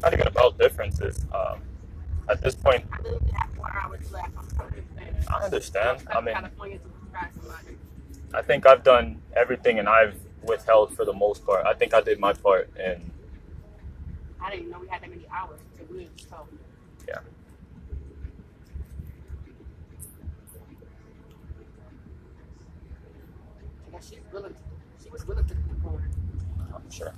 it's not even about differences. Um, at this point, I literally have four hours left. I'm so understand. I mean, California to subscribe to somebody. I think I've done everything and I've withheld for the most part. I think I did my part, and I didn't know we had that many hours to win. So yeah. She's willing. She was willing to keep going. I'm sure.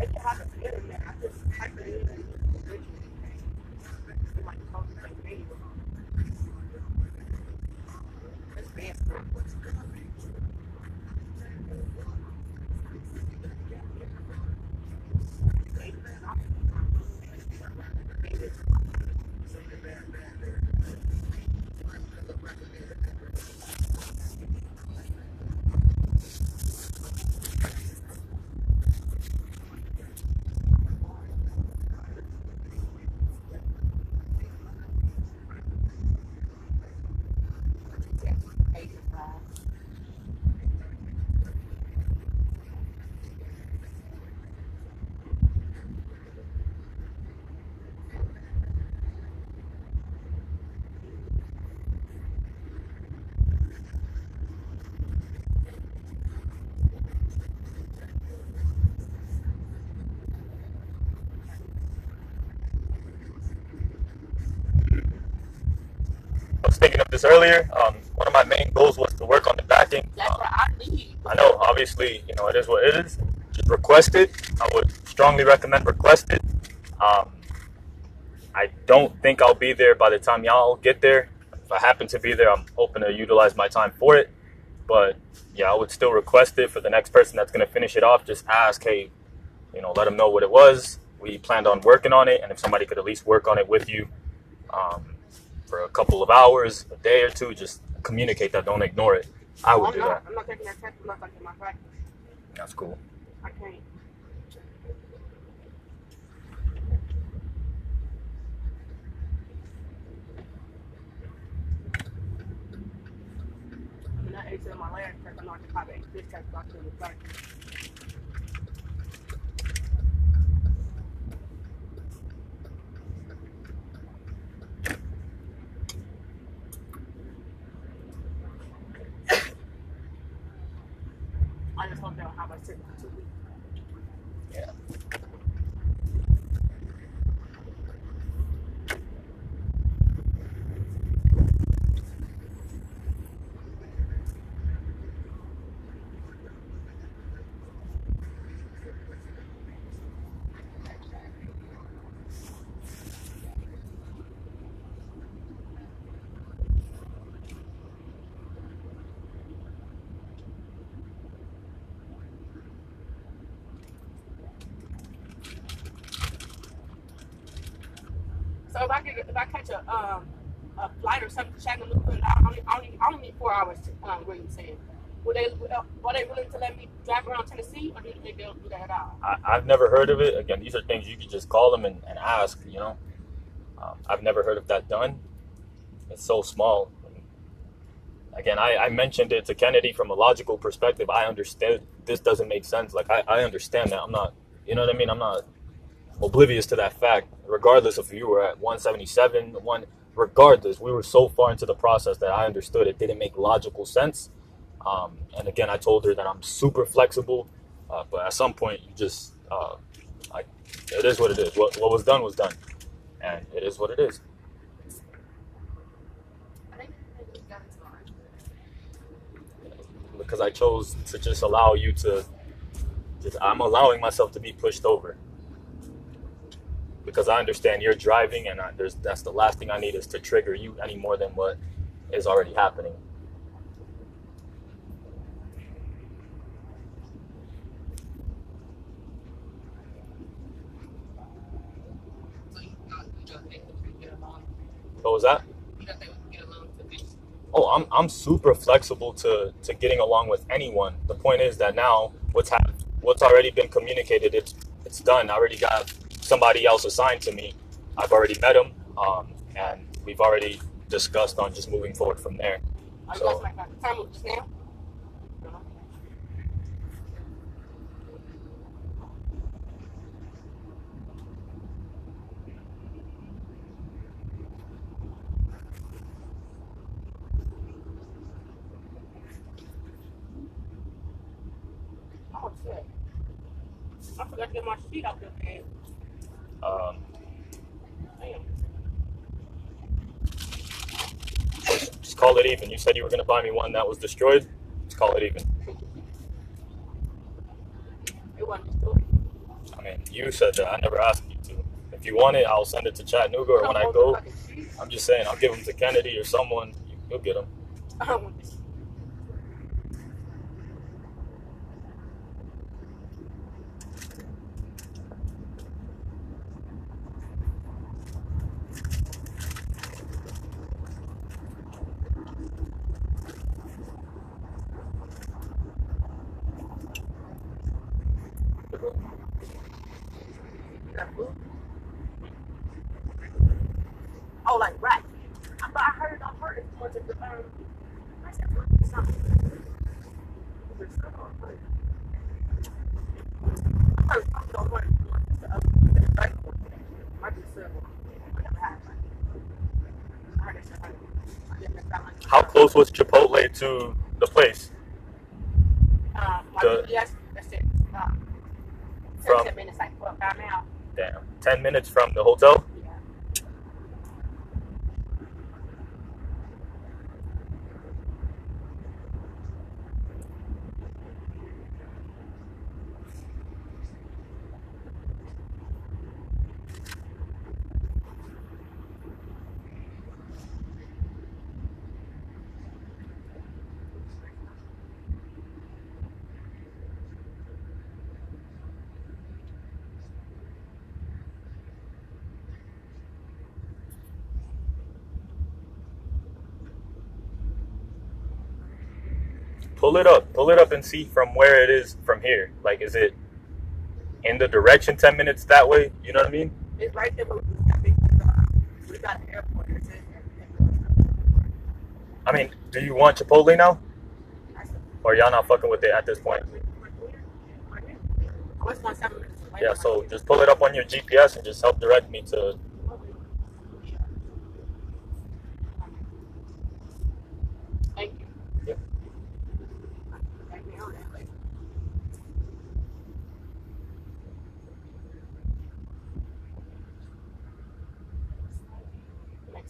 I can have it together, man. I just type it in and originally. It might call it like me. That's bad. I was thinking of this earlier. Um, one of my main goals was to work on the backing. That's Uh, where I leave. I know, obviously, you know, it is what it is. Just request it. I would strongly recommend request it. Um, I don't think I'll be there by the time y'all get there. If I happen to be there, I'm hoping to utilize my time for it. But yeah, I would still request it for the next person that's going to finish it off. Just ask, hey, you know, let them know what it was. We planned on working on it, and if somebody could at least work on it with you um, for a couple of hours, a day or two, just communicate that. Don't ignore it. I would I'm do not. that. I'm not taking that test. I'm not taking my practice. That's cool. I can't. I mean, I aced my last test. I know I can probably this test, but I couldn't practice. I just don't us sitting for two weeks. Yeah. So if I catch a um a flight or something to Chattanooga, I only I only, I only need four hours to um William. Would they uh, are they willing to let me drive around Tennessee or do they'll do that at all? I, I've never heard of it. Again, these are things you could just call them and, and ask, you know. Um, I've never heard of that done. It's so small. Again, I, I mentioned it to Kennedy from a logical perspective. I understood this doesn't make sense. Like, I, I understand that. I'm not, you know what I mean? I'm not oblivious to that fact. Regardless of if you were at 177, one, regardless, we were so far into the process that I understood it didn't make logical sense. Um, and again, I told her that I'm super flexible, uh, but at some point, you just, uh, I, it is what it is. What, what was done was done, and it is what it is. Because I chose to just allow you to, just, I'm allowing myself to be pushed over. Because I understand you're driving, and I, there's that's the last thing I need is to trigger you any more than what is already happening. What was that? Oh I'm I'm super flexible to to getting along with anyone. The point is that now what's what's already been communicated, it's it's done. I already got somebody else assigned to me. I've already met him, um, and we've already discussed on just moving forward from there. Are you guys So like a time just now? Oh shit. I forgot to get my sheet out there, man. Um, just call it even. You said you were gonna buy me one that was destroyed. Just call it even. It wasn't destroyed. I mean, you said that. I never asked you to. If you want it, I'll send it to Chattanooga, or when I go. I'm just saying I'll give them to Kennedy or someone. You- You'll get them. I don't want this. You got food? Oh, like right. I thought I heard, I heard it was at the um. I said, what is something? Was it something or what? I heard something on one. The other one, the right one. Might be the silver one. I never had one. I heard it said, I didn't How close was Chipotle to the place? Um, The- GPS, that's it. Um, From- 10 minutes, like, what, five? Damn, ten minutes from the hotel. Pull it up. Pull it up and see from where it is from here. Like, is it in the direction ten minutes that way? You know what I mean? It's right there, but we got, um, we got the airport. I mean, do you want Chipotle now, or y'all not fucking with it at this point? It's not seven minutes away. Yeah. So just pull it up on your GPS and just help direct me to. Thank you. Yep. Thank you. on that, like, Next life. What?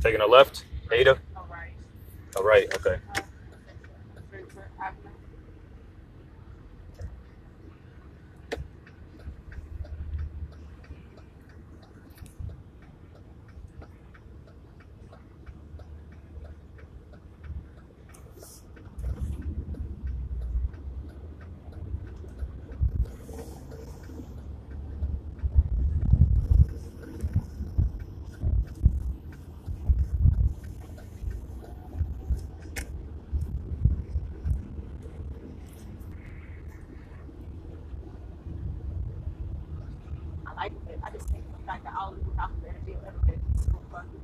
Taking a left, Ada. All right. All right. Okay. I just think the fact that all the out there, so fucking.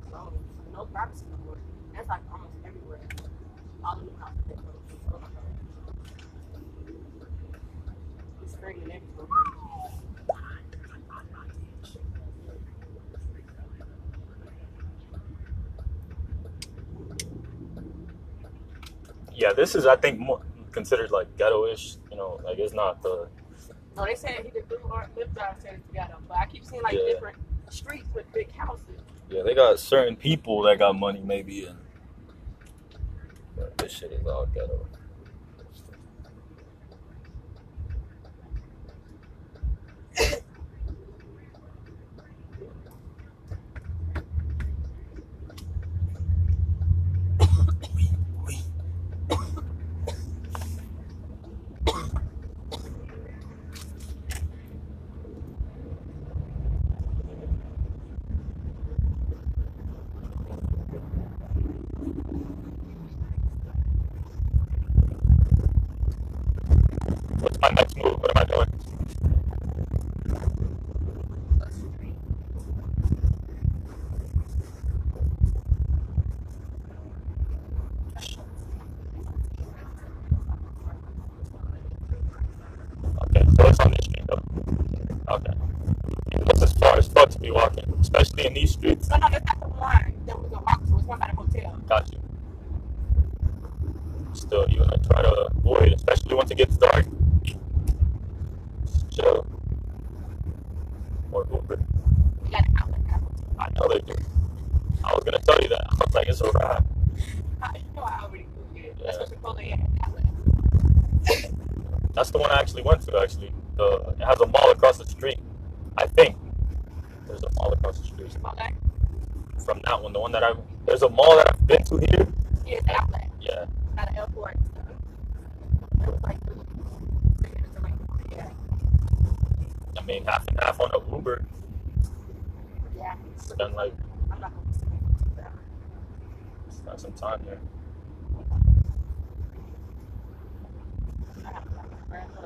No privacy no more. That's like almost everywhere. All the so. It's. Yeah. This is, I think, more considered like ghetto-ish. You know, like it's not the. No, they said he did three or lift drive said it together, but I keep seeing like Yeah. different streets with big houses. Yeah, they got certain people that got money, maybe, and but this shit is all ghetto. My next move? What am I doing? On this street though. Okay. Far as to be walking, especially in these streets. No, no, that's not the one that we can walk to. One by the. Got you. Still, you wanna try to avoid, especially once it gets dark. Chill. Or Uber. We got an outlet at. I know they do. I was gonna tell you that. I was like, it's a. Uh, You know I already knew it. That's what Chipotle had. That's the one I actually went to. Actually, the it has a mall across the street. I think there's a mall across the street Chipotle? from that one. The one that I there's a mall that I've been to here. Yeah, outlet. Yeah, At the airport. It was like I mean, half and half on the Uber. Yeah. Spend like. I'm to some time there. I have. I have. I.